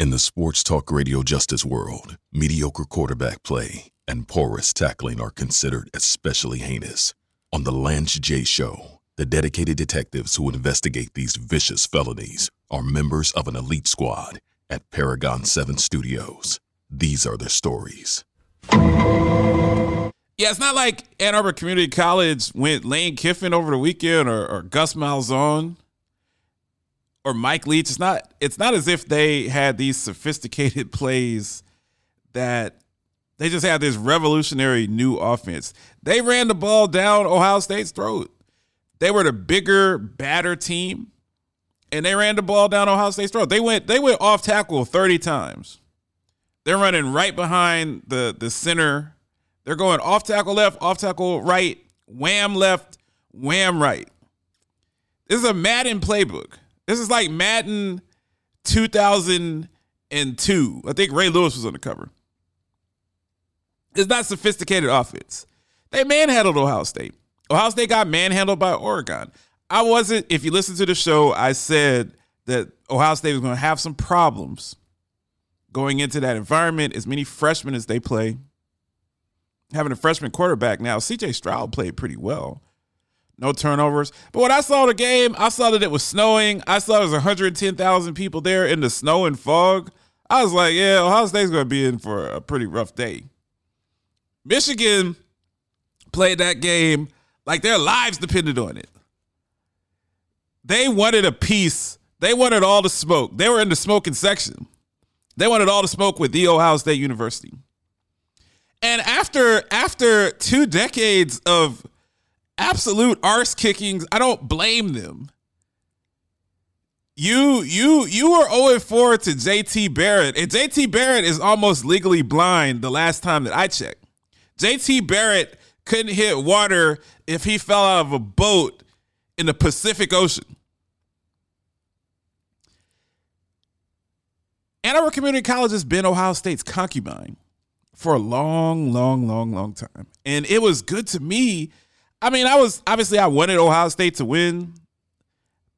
In the sports talk radio justice world, mediocre quarterback play and porous tackling are considered especially heinous. On The Lance J. Show, the dedicated detectives who investigate these vicious felonies are members of an elite squad at Paragon 7 Studios. These are their stories. Yeah, it's not like Ann Arbor Community College went Lane Kiffin over the weekend or, or Gus Malzahn or Mike Leach. It's not. It's not as if they had these sophisticated plays that they just had this revolutionary new offense. They ran the ball down Ohio State's throat. They were the bigger, badder team, and they ran the ball down Ohio State's throat. They went. They went off tackle thirty times. They're running right behind the the center they're going off tackle left, off tackle right, wham left, wham right. This is a Madden playbook. This is like Madden 2002. I think Ray Lewis was on the cover. It's not sophisticated offense. They manhandled Ohio State. Ohio State got manhandled by Oregon. I wasn't, if you listen to the show, I said that Ohio State was going to have some problems going into that environment, as many freshmen as they play having a freshman quarterback now. CJ Stroud played pretty well. No turnovers. But when I saw the game, I saw that it was snowing. I saw there was 110,000 people there in the snow and fog. I was like, yeah, Ohio State's going to be in for a pretty rough day. Michigan played that game like their lives depended on it. They wanted a piece. They wanted all the smoke. They were in the smoking section. They wanted all the smoke with the Ohio State University. And after after two decades of absolute arse kickings, I don't blame them. You you you were 0 4 to JT Barrett, and JT Barrett is almost legally blind the last time that I checked. JT Barrett couldn't hit water if he fell out of a boat in the Pacific Ocean. Ann Arbor Community College has been Ohio State's concubine for a long, long, long, long time. And it was good to me. I mean, I was obviously I wanted Ohio State to win,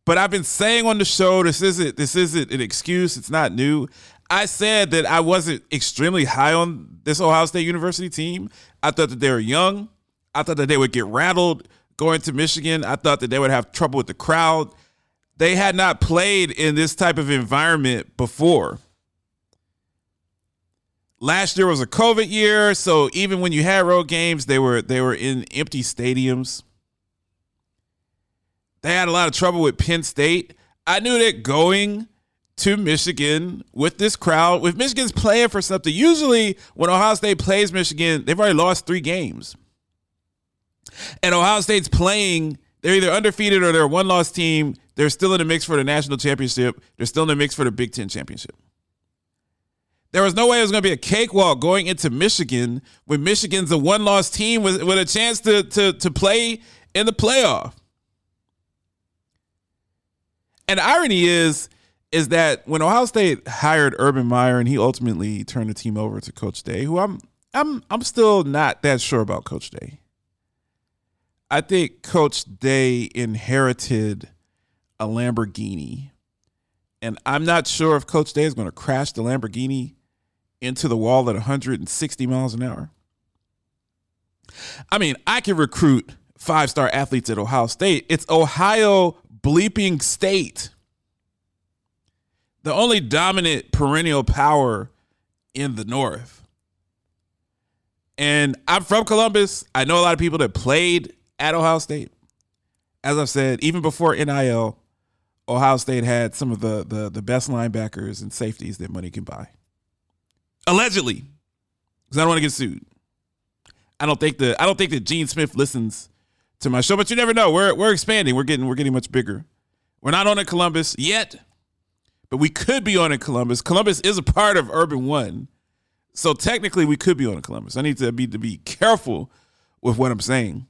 but I've been saying on the show this isn't this isn't an excuse. It's not new. I said that I wasn't extremely high on this Ohio State University team. I thought that they were young. I thought that they would get rattled going to Michigan. I thought that they would have trouble with the crowd. They had not played in this type of environment before. Last year was a COVID year, so even when you had road games, they were they were in empty stadiums. They had a lot of trouble with Penn State. I knew that going to Michigan with this crowd, with Michigan's playing for something. Usually, when Ohio State plays Michigan, they've already lost three games. And Ohio State's playing, they're either undefeated or they're a one loss team. They're still in the mix for the national championship. They're still in the mix for the Big Ten championship. There was no way it was going to be a cakewalk going into Michigan when Michigan's a one loss team with, with a chance to, to, to play in the playoff. And the irony is, is that when Ohio State hired Urban Meyer and he ultimately turned the team over to Coach Day, who I'm I'm I'm still not that sure about Coach Day. I think Coach Day inherited a Lamborghini. And I'm not sure if Coach Day is going to crash the Lamborghini into the wall at 160 miles an hour. I mean, I can recruit five star athletes at Ohio State. It's Ohio bleeping state. The only dominant perennial power in the North. And I'm from Columbus. I know a lot of people that played at Ohio State. As I've said, even before NIL, Ohio State had some of the, the, the best linebackers and safeties that money can buy. Allegedly, because I don't want to get sued. I don't think the I don't think that Gene Smith listens to my show, but you never know. We're we're expanding. We're getting we're getting much bigger. We're not on in Columbus yet, but we could be on in Columbus. Columbus is a part of Urban One, so technically we could be on in Columbus. I need to be to be careful with what I'm saying.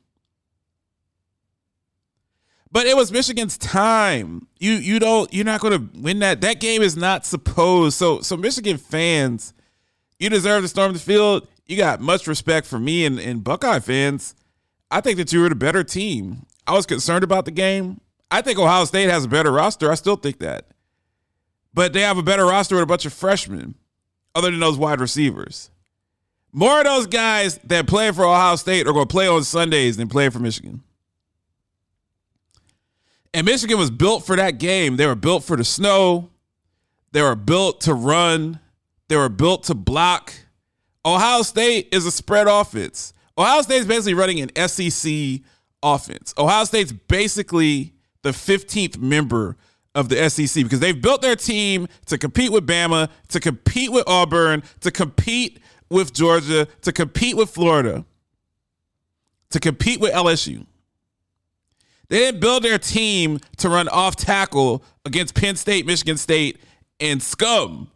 But it was Michigan's time. You you don't you're not going to win that. That game is not supposed. So so Michigan fans you deserve to storm the field. You got much respect for me and, and Buckeye fans. I think that you were the better team. I was concerned about the game. I think Ohio State has a better roster. I still think that. but they have a better roster with a bunch of freshmen, other than those wide receivers. More of those guys that play for Ohio State are going to play on Sundays than play for Michigan. And Michigan was built for that game. They were built for the snow. They were built to run. They were built to block. Ohio State is a spread offense. Ohio State is basically running an SEC offense. Ohio State's basically the 15th member of the SEC because they've built their team to compete with Bama, to compete with Auburn, to compete with Georgia, to compete with Florida, to compete with LSU. They didn't build their team to run off tackle against Penn State, Michigan State, and scum,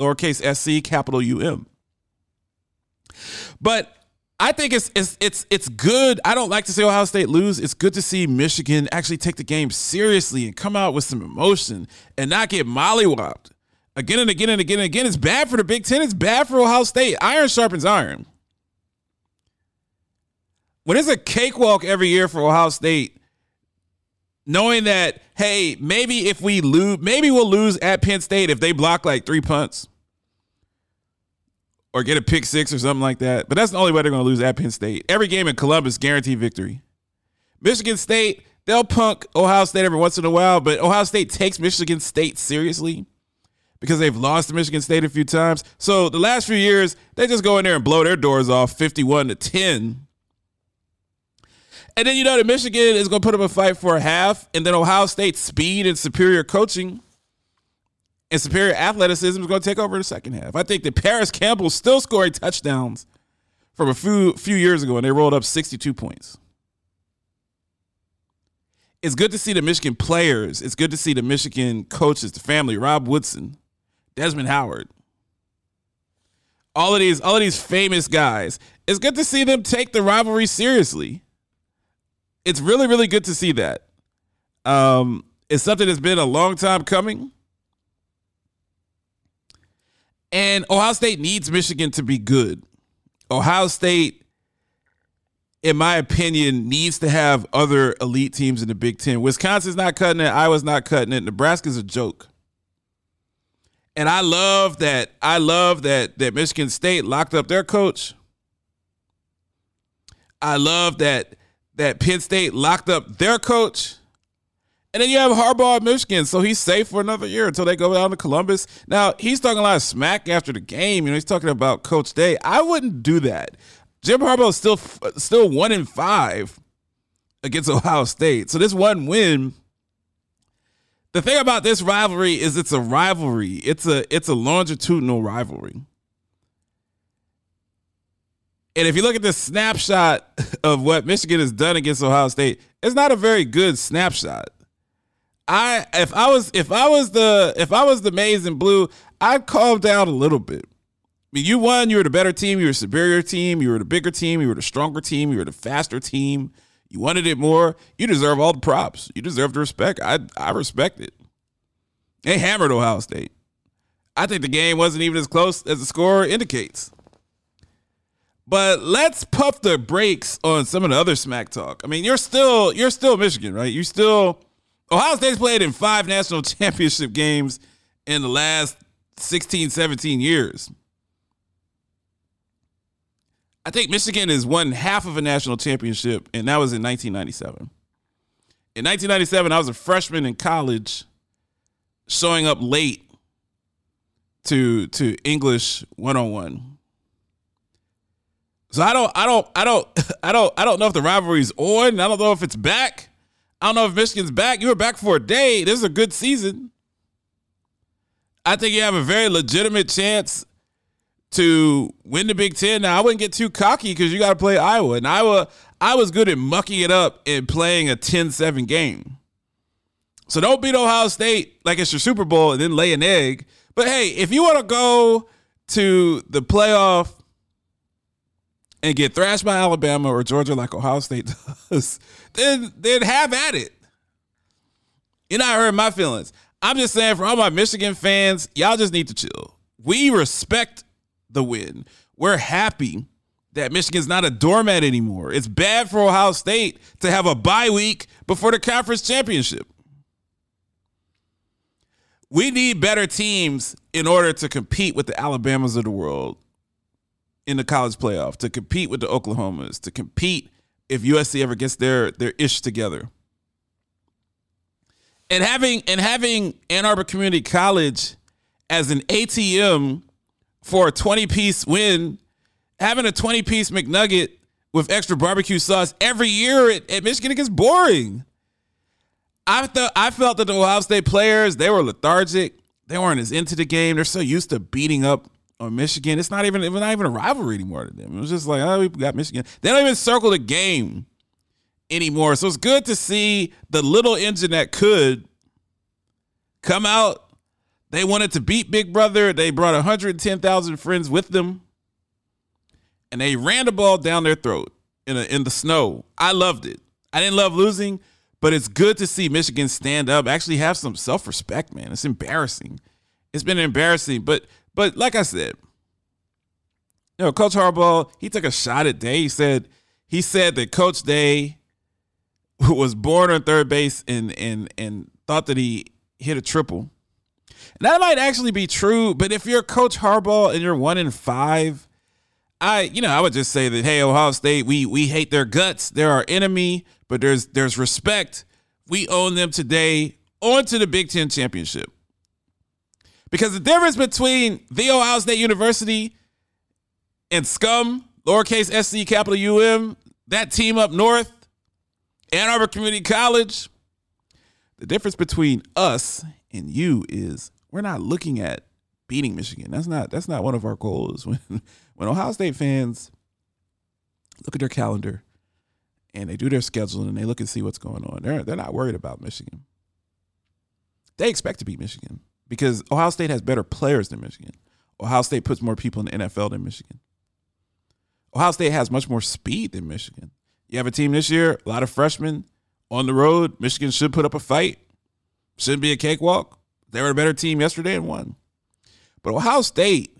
lowercase SC, capital UM. But I think it's it's it's it's good. I don't like to see Ohio State lose. It's good to see Michigan actually take the game seriously and come out with some emotion and not get mollywopped again and again and again and again. It's bad for the Big Ten. It's bad for Ohio State. Iron sharpens iron. When it's a cakewalk every year for Ohio State, knowing that hey, maybe if we lose, maybe we'll lose at Penn State if they block like three punts or get a pick six or something like that. But that's the only way they're going to lose at Penn State. Every game in Columbus, guaranteed victory. Michigan State, they'll punk Ohio State every once in a while, but Ohio State takes Michigan State seriously because they've lost to Michigan State a few times. So the last few years, they just go in there and blow their doors off 51 to 10. And then you know that Michigan is going to put up a fight for a half, and then Ohio State's speed and superior coaching and superior athleticism is going to take over the second half. I think that Parris Campbell still scoring touchdowns from a few few years ago, and they rolled up 62 points. It's good to see the Michigan players. It's good to see the Michigan coaches, the family, Rob Woodson, Desmond Howard. All of these, all of these famous guys. It's good to see them take the rivalry seriously. It's really, really good to see that. Um, it's something that's been a long time coming. And Ohio State needs Michigan to be good. Ohio State, in my opinion, needs to have other elite teams in the Big Ten. Wisconsin's not cutting it. Iowa's not cutting it. Nebraska's a joke. And I love that. I love that that Michigan State locked up their coach. I love that that Penn State locked up their coach. And then you have Harbaugh at Michigan, so he's safe for another year until they go down to Columbus. Now he's talking a lot of smack after the game. You know, he's talking about Coach Day. I wouldn't do that. Jim Harbaugh is still still one in five against Ohio State, so this one win. The thing about this rivalry is it's a rivalry. It's a it's a longitudinal rivalry. And if you look at the snapshot of what Michigan has done against Ohio State, it's not a very good snapshot. I if I was if I was the if I was the maize and blue, I'd calm down a little bit. I mean, you won. You were the better team. You were a superior team. You were the bigger team. You were the stronger team. You were the faster team. You wanted it more. You deserve all the props. You deserve the respect. I I respect it. They hammered Ohio State. I think the game wasn't even as close as the score indicates. But let's puff the brakes on some of the other smack talk. I mean, you're still you're still Michigan, right? You still Ohio State's played in five national championship games in the last 16, 17 years. I think Michigan has won half of a national championship, and that was in 1997. In 1997, I was a freshman in college, showing up late to to English 101. So I don't, I don't, I don't, I don't, I don't know if the rivalry's on. I don't know if it's back. I don't know if Michigan's back. You were back for a day. This is a good season. I think you have a very legitimate chance to win the Big Ten. Now, I wouldn't get too cocky because you got to play Iowa. And Iowa, I was good at mucking it up and playing a 10 7 game. So don't beat Ohio State like it's your Super Bowl and then lay an egg. But hey, if you want to go to the playoff and get thrashed by Alabama or Georgia like Ohio State does, then then have at it. You're not hurting my feelings. I'm just saying for all my Michigan fans, y'all just need to chill. We respect the win. We're happy that Michigan's not a doormat anymore. It's bad for Ohio State to have a bye week before the conference championship. we need better teams in order to compete with the Alabamas of the world in the college playoff, to compete with the Oklahomas, to compete if USC ever gets their their ish together. And having and having Ann Arbor Community College as an ATM for a 20 piece win, having a 20 piece McNugget with extra barbecue sauce every year at, at Michigan it gets boring. I thought I felt that the Ohio State players they were lethargic. They weren't as into the game. They're so used to beating up on Michigan. It's not even it's not even a rivalry anymore to them. It was just like, oh, we got Michigan. They don't even circle the game anymore. So it's good to see the little engine that could come out. They wanted to beat Big Brother. They brought 110,000 friends with them. And they ran the ball down their throat in a, in the snow. I loved it. I didn't love losing, but it's good to see Michigan stand up, actually have some self-respect, man. It's embarrassing. It's been embarrassing, but but like I said, you know, Coach Harbaugh, he took a shot at Day. He said he said that Coach Day was born on third base and and and thought that he hit a triple. And that might actually be true, but if you're Coach Harbaugh and you're one in five, I you know I would just say that hey Ohio State we we hate their guts they're our enemy but there's there's respect we own them today on to the Big Ten championship because the difference between the Ohio State University and Scum lowercase SC capital UM that team up north Ann Arbor Community College the difference between us and you is we're not looking at beating Michigan. That's not that's not one of our goals. When when Ohio State fans look at their calendar and they do their scheduling and they look and see what's going on, they're they're not worried about Michigan. They expect to beat Michigan because Ohio State has better players than Michigan. Ohio State puts more people in the NFL than Michigan. Ohio State has much more speed than Michigan. You have a team this year, a lot of freshmen on the road. Michigan should put up a fight. Shouldn't be a cakewalk. They were a better team yesterday and won. But Ohio State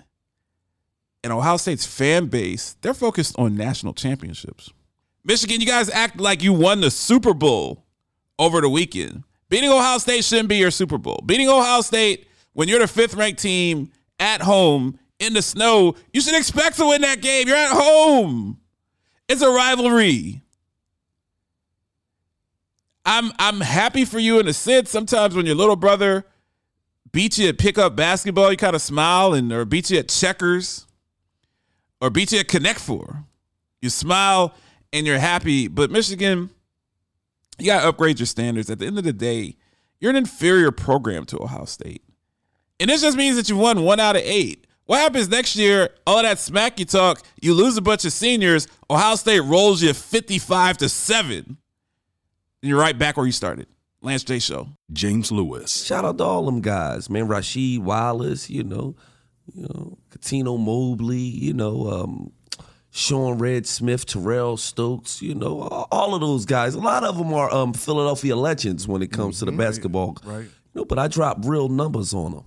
and Ohio State's fan base, they're focused on national championships. Michigan, you guys act like you won the Super Bowl over the weekend. Beating Ohio State shouldn't be your Super Bowl. Beating Ohio State when you're the fifth ranked team at home in the snow, you should expect to win that game. You're at home. It's a rivalry. I'm I'm happy for you in a sense. Sometimes when your little brother beat you at pickup basketball, you kind of smile, and or beat you at checkers, or beat you at Connect Four, you smile and you're happy. But Michigan, you got to upgrade your standards. At the end of the day, you're an inferior program to Ohio State, and this just means that you won one out of eight. What happens next year? All that smack you talk, you lose a bunch of seniors. Ohio State rolls you 55 to seven, and you're right back where you started. Lance J Show. James Lewis. Shout out to all them guys, man. Rasheed Wallace, you know, you know, Cuttino Mobley, you know, um, Sean Red Smith, Terrell Stokes, you know, all of those guys. A lot of them are um, Philadelphia legends when it comes mm-hmm. to the mm-hmm. basketball. Right. You know, but I drop real numbers on them.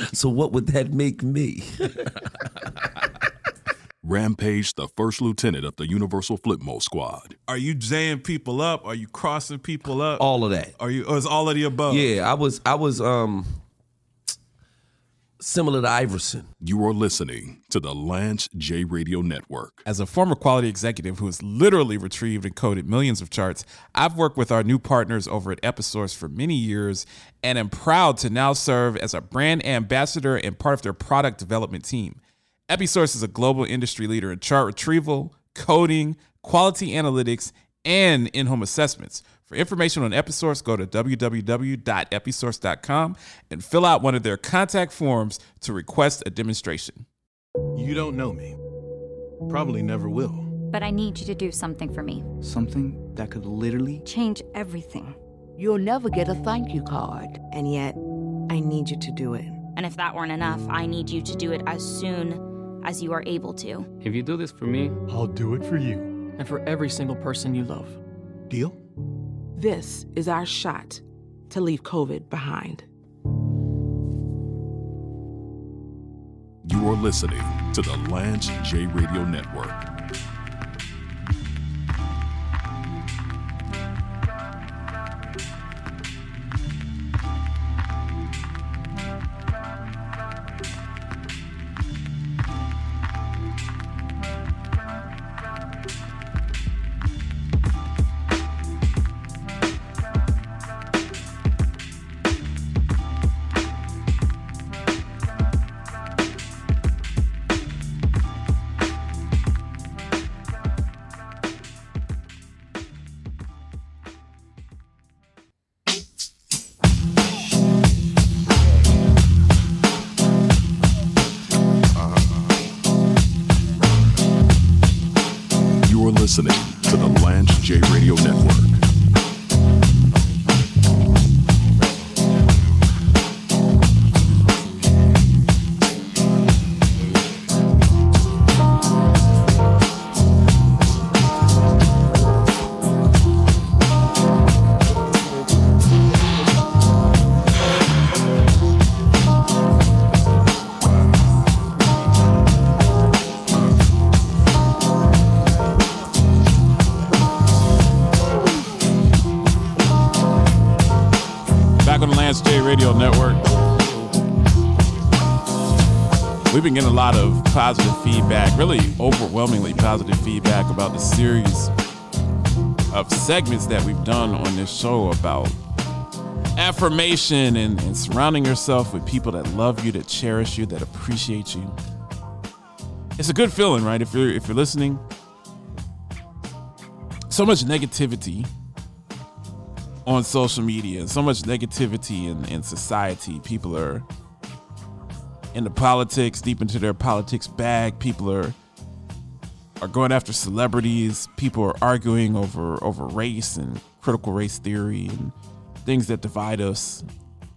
so what would that make me? Rampage, the first lieutenant of the Universal Flipmo Squad. Are you jaying people up? Are you crossing people up? All of that. Are you? Or is all of the above? Yeah, I was. I was. Um, similar to Iverson. You are listening to the Lance J Radio Network. As a former quality executive who has literally retrieved and coded millions of charts, I've worked with our new partners over at Episource for many years and am proud to now serve as a brand ambassador and part of their product development team. Episource is a global industry leader in chart retrieval, coding, quality analytics, and in home assessments. For information on Episource, go to www.episource.com and fill out one of their contact forms to request a demonstration. You don't know me. Probably never will. But I need you to do something for me. Something that could literally change everything. You'll never get a thank you card, and yet I need you to do it. And if that weren't enough, I need you to do it as soon as you are able to. If you do this for me, I'll do it for you. And for every single person you love. Deal? This is our shot to leave COVID behind. You are listening to the Lance J Radio Network. J Radio Network. We've been getting a lot of positive feedback, really overwhelmingly positive feedback about the series of segments that we've done on this show about affirmation and, and surrounding yourself with people that love you, that cherish you, that appreciate you. It's a good feeling, right? If you're if you're listening. So much negativity on social media and so much negativity in, in society. People are into politics, deep into their politics bag. People are are going after celebrities. People are arguing over over race and critical race theory and things that divide us,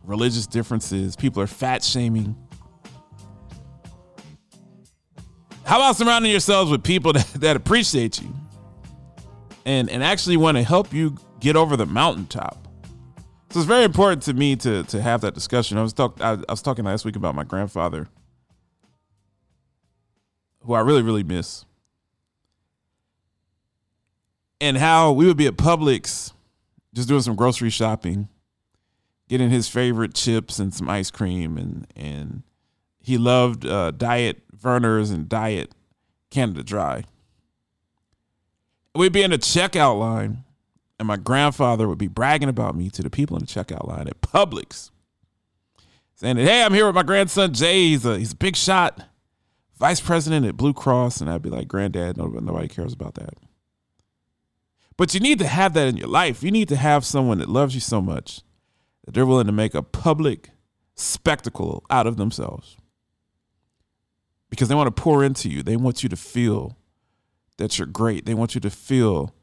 religious differences. People are fat shaming. How about surrounding yourselves with people that, that appreciate you and and actually want to help you get over the mountaintop? So it's very important to me to to have that discussion. I was talk I, I was talking last week about my grandfather, who I really really miss, and how we would be at Publix, just doing some grocery shopping, getting his favorite chips and some ice cream, and and he loved uh, Diet Vernors and Diet Canada Dry. We'd be in the checkout line, and my grandfather would be bragging about me to the people in the checkout line at Publix, saying that, "Hey, I'm here with my grandson Jay. He's a he's a big shot, vice president at Blue Cross." And I'd be like, "Granddad, nobody, nobody cares about that." But you need to have that in your life. You need to have someone that loves you so much that they're willing to make a public spectacle out of themselves because they want to pour into you. They want you to feel that you're great. They want you to feel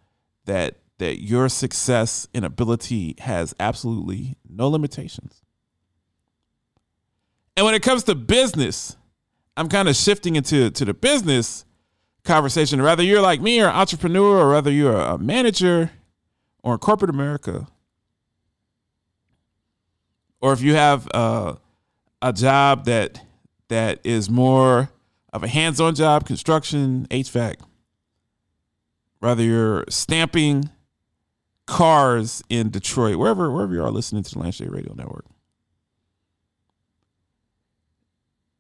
that that your success and ability has absolutely no limitations. And when it comes to business, I'm kind of shifting into to the business conversation. Whether you're like me or entrepreneur, or whether you're a manager or in corporate America, or if you have uh, a job that that is more of a hands-on job, construction, HVAC, whether you're stamping cars in Detroit, wherever wherever you are listening to the J Radio Network.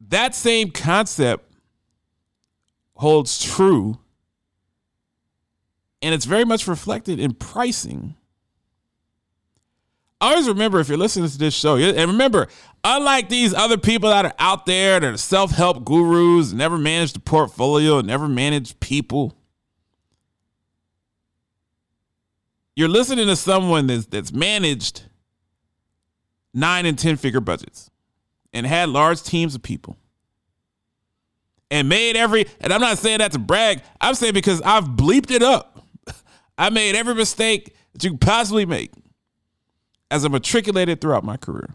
That same concept holds true and it's very much reflected in pricing. Always remember if you're listening to this show, and remember, unlike these other people that are out there that are self help gurus, never managed a portfolio, never managed people, you're listening to someone that's, that's managed nine and 10 figure budgets and had large teams of people and made every, and I'm not saying that to brag, I'm saying because I've bleeped it up. I made every mistake that you could possibly make as I matriculated throughout my career.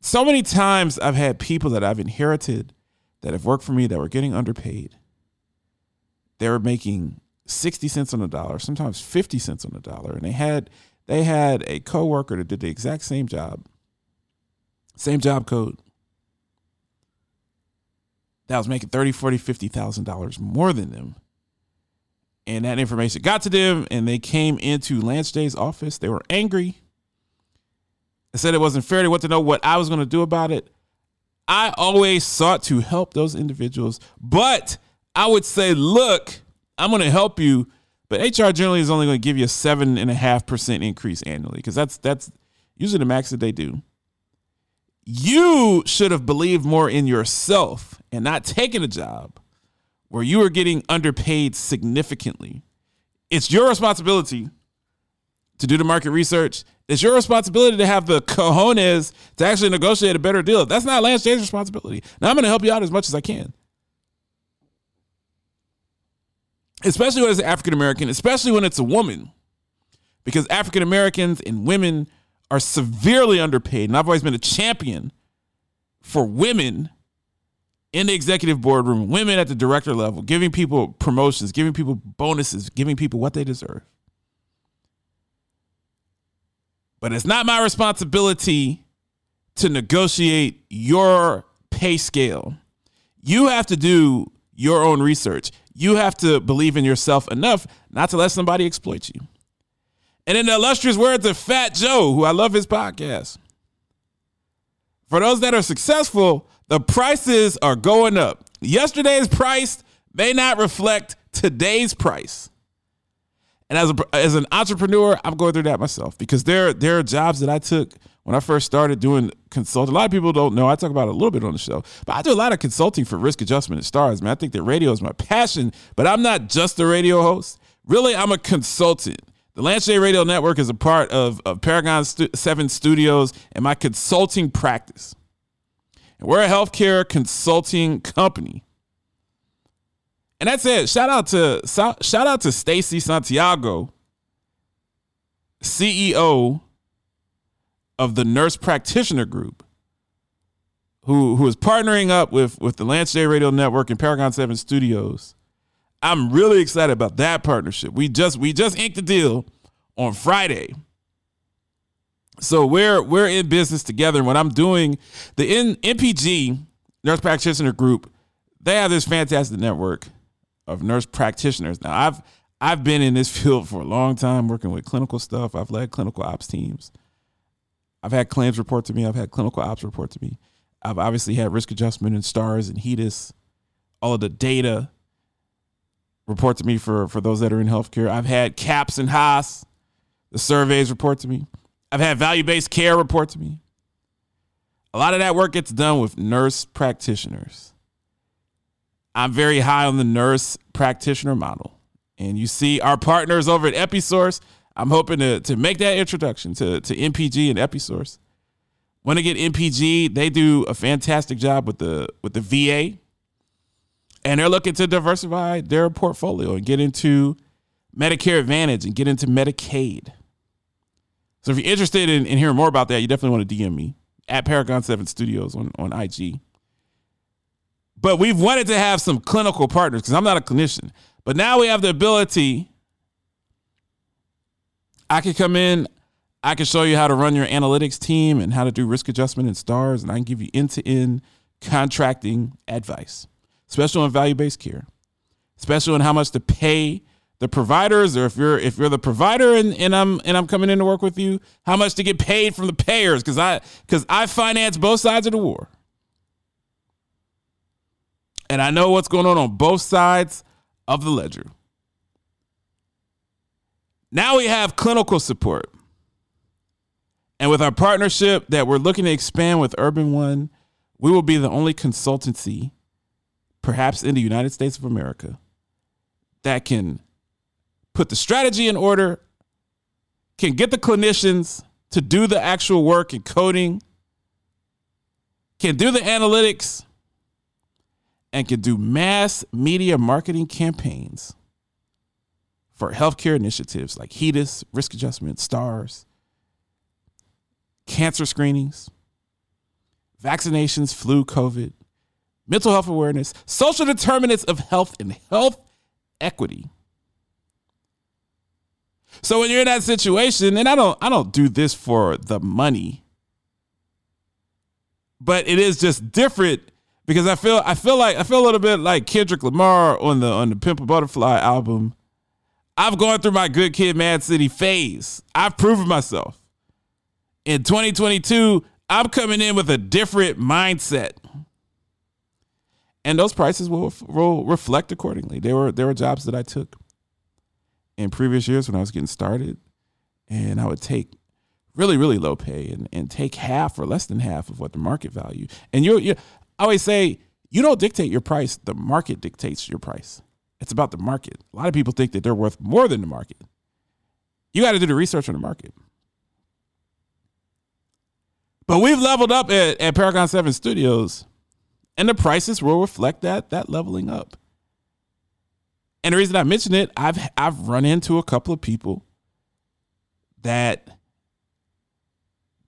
So many times I've had people that I've inherited that have worked for me that were getting underpaid. They were making 60 cents on the dollar, sometimes 50 cents on the dollar, and they had they had a coworker that did the exact same job. Same job code. That was making 30, 40, 50,000 dollars more than them and that information got to them and they came into Lance J's office. They were angry. They said it wasn't fair. They wanted to know what I was going to do about it. I always sought to help those individuals, but I would say, look, I'm going to help you, but HR generally is only going to give you a seven and a half percent increase annually because that's that's usually the max that they do. You should have believed more in yourself and not taken a job where you are getting underpaid significantly. It's your responsibility to do the market research. It's your responsibility to have the cojones to actually negotiate a better deal. That's not Lance J's responsibility. Now I'm going to help you out as much as I can. Especially when it's African American, especially when it's a woman, because African Americans and women are severely underpaid. And I've always been a champion for women in the executive boardroom, women at the director level, giving people promotions, giving people bonuses, giving people what they deserve. But it's not my responsibility to negotiate your pay scale. You have to do your own research. You have to believe in yourself enough not to let somebody exploit you. And in the illustrious words of Fat Joe, who I love his podcast, for those that are successful, the prices are going up. Yesterday's price may not reflect today's price. And as a, as an entrepreneur, I'm going through that myself because there there are jobs that I took when I first started doing consulting. A lot of people don't know. I talk about it a little bit on the show, but I do a lot of consulting for risk adjustment and stars. Man, I think that radio is my passion, but I'm not just a radio host. Really, I'm a consultant. The Lance J Radio Network is a part of, of Paragon Stu- 7 Studios and my consulting practice. And we're a healthcare consulting company. And that's it. Shout out to shout out to Stacy Santiago, CEO of the Nurse Practitioner Group, who who is partnering up with with the Lance J Radio Network and Paragon 7 Studios I'm really excited about that partnership. We just we just inked the deal on Friday. So we're we're in business together. And what I'm doing, the N, NPG Nurse Practitioner Group, they have this fantastic network of nurse practitioners. Now I've I've been in this field for a long time working with clinical stuff. I've led clinical ops teams. I've had claims report to me. I've had clinical ops report to me. I've obviously had risk adjustment and stars and HEDIS, all of the data report to me for for those that are in healthcare. I've had CAHPS and HOS, the surveys report to me. I've had value based care report to me. A lot of that work gets done with nurse practitioners. I'm very high on the nurse practitioner model. And you see our partners over at Episource. I'm hoping to, to make that introduction to, to NPG and Episource. Want to get NPG? They do a fantastic job with the with the VA and they're looking to diversify their portfolio and get into Medicare Advantage and get into Medicaid. So if you're interested in, in hearing more about that, you definitely want to DM me at Paragon 7 Studios on, on IG. But we've wanted to have some clinical partners because I'm not a clinician. But now we have the ability. I can come in, I can show you how to run your analytics team and how to do risk adjustment and stars, and I can give you end to end contracting advice special in value-based care, special in how much to pay the providers, or if you're if you're the provider and, and I'm and I'm coming in to work with you, how much to get paid from the payers, because I because I finance both sides of the war. And I know what's going on on both sides of the ledger. Now we have clinical support. And with our partnership that we're looking to expand with Urban One, we will be the only consultancy perhaps in the United States of America, that can put the strategy in order, can get the clinicians to do the actual work in coding, can do the analytics, and can do mass media marketing campaigns for healthcare initiatives like HEDIS, risk adjustment, STARS, cancer screenings, vaccinations, flu, COVID, mental health awareness, social determinants of health, and health equity. So when you're in that situation, and I don't I don't do this for the money, but it is just different because I feel I feel like I feel a little bit like Kendrick Lamar on the on the Pimp a Butterfly album. I've gone through my good kid Mad City phase. I've proven myself. In 2022, I'm coming in with a different mindset and those prices will will reflect accordingly. There were there were jobs that I took in previous years when I was getting started, and I would take really really low pay and, and take half or less than half of what the market value. And you you I always say you don't dictate your price; the market dictates your price. It's about the market. A lot of people think that they're worth more than the market. You got to do the research on the market. But we've leveled up at, at Paragon 7 Studios and the prices will reflect that that leveling up. And the reason I mention it, I've I've run into a couple of people that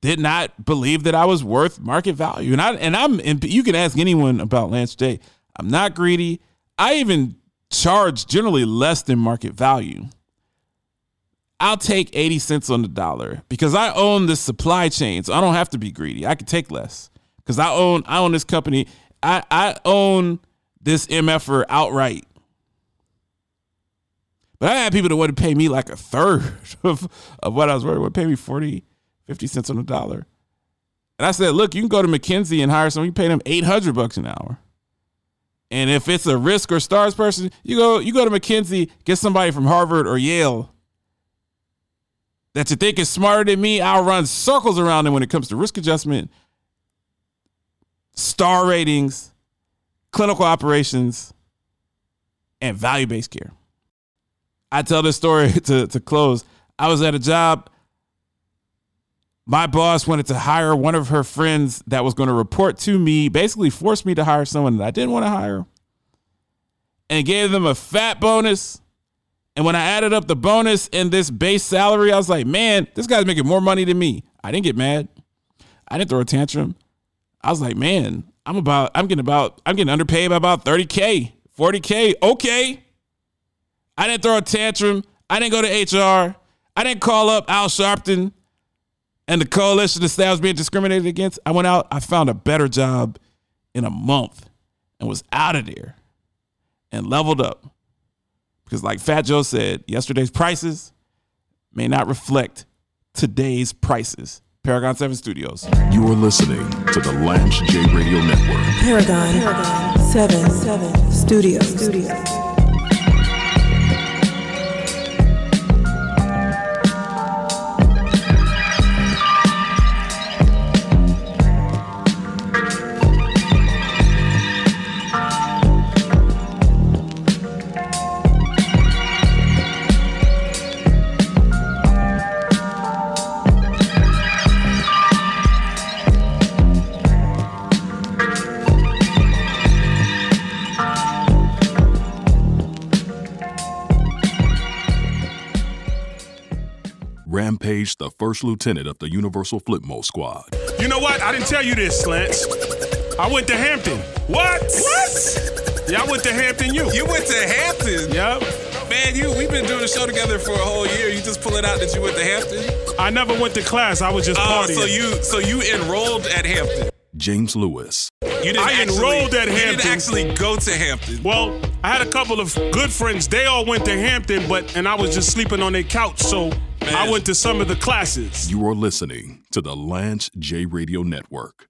did not believe that I was worth market value. And I and I'm and you can ask anyone about Lance J. I'm not greedy. I even charge generally less than market value. I'll take 80 cents on the dollar because I own the supply chain. So I don't have to be greedy. I can take less. Because I own I own this company. I, I own this MFer outright. But I had people that wanted to pay me like a third of, of what I was worth. Would pay me 40, 50 cents on the dollar. And I said, look, you can go to McKinsey and hire someone, you pay them 800 bucks an hour. And if it's a risk or stars person, you go you go to McKinsey, get somebody from Harvard or Yale that you think is smarter than me. I'll run circles around them when it comes to risk adjustment, star ratings, clinical operations, and value based care. I tell this story to, to close. I was at a job. My boss wanted to hire one of her friends that was going to report to me, basically forced me to hire someone that I didn't want to hire, and gave them a fat bonus. And when I added up the bonus and this base salary, I was like, man, this guy's making more money than me. I didn't get mad. I didn't throw a tantrum. I was like, man, I'm about, I'm getting about, I'm getting underpaid by about 30K, 40K. Okay. I didn't throw a tantrum. I didn't go to HR. I didn't call up Al Sharpton and the coalition that say I was being discriminated against. I went out, I found a better job in a month and was out of there and leveled up. Because, like Fat Joe said, yesterday's prices may not reflect today's prices. Paragon 7 Studios. You are listening to the Lance J Radio Network. Paragon, Paragon 7, 7 Studios. Studios. Rampage, the first lieutenant of the Universal Flipmo Squad. You know what? I didn't tell you this, Lance. I went to Hampton. What? What? Yeah, I went to Hampton U. You went to Hampton? Yep. Man, you we've been doing a show together for a whole year. You just pull it out that you went to Hampton? I never went to class. I was just Oh, partying. so you so you enrolled at Hampton. James Lewis. You didn't I actually, enrolled at Hampton. You Hampton. didn't actually go to Hampton. Well, I had a couple of good friends. They all went to Hampton, but and I was just sleeping on their couch, so I went to some of the classes. You are listening to the Lance J Radio Network.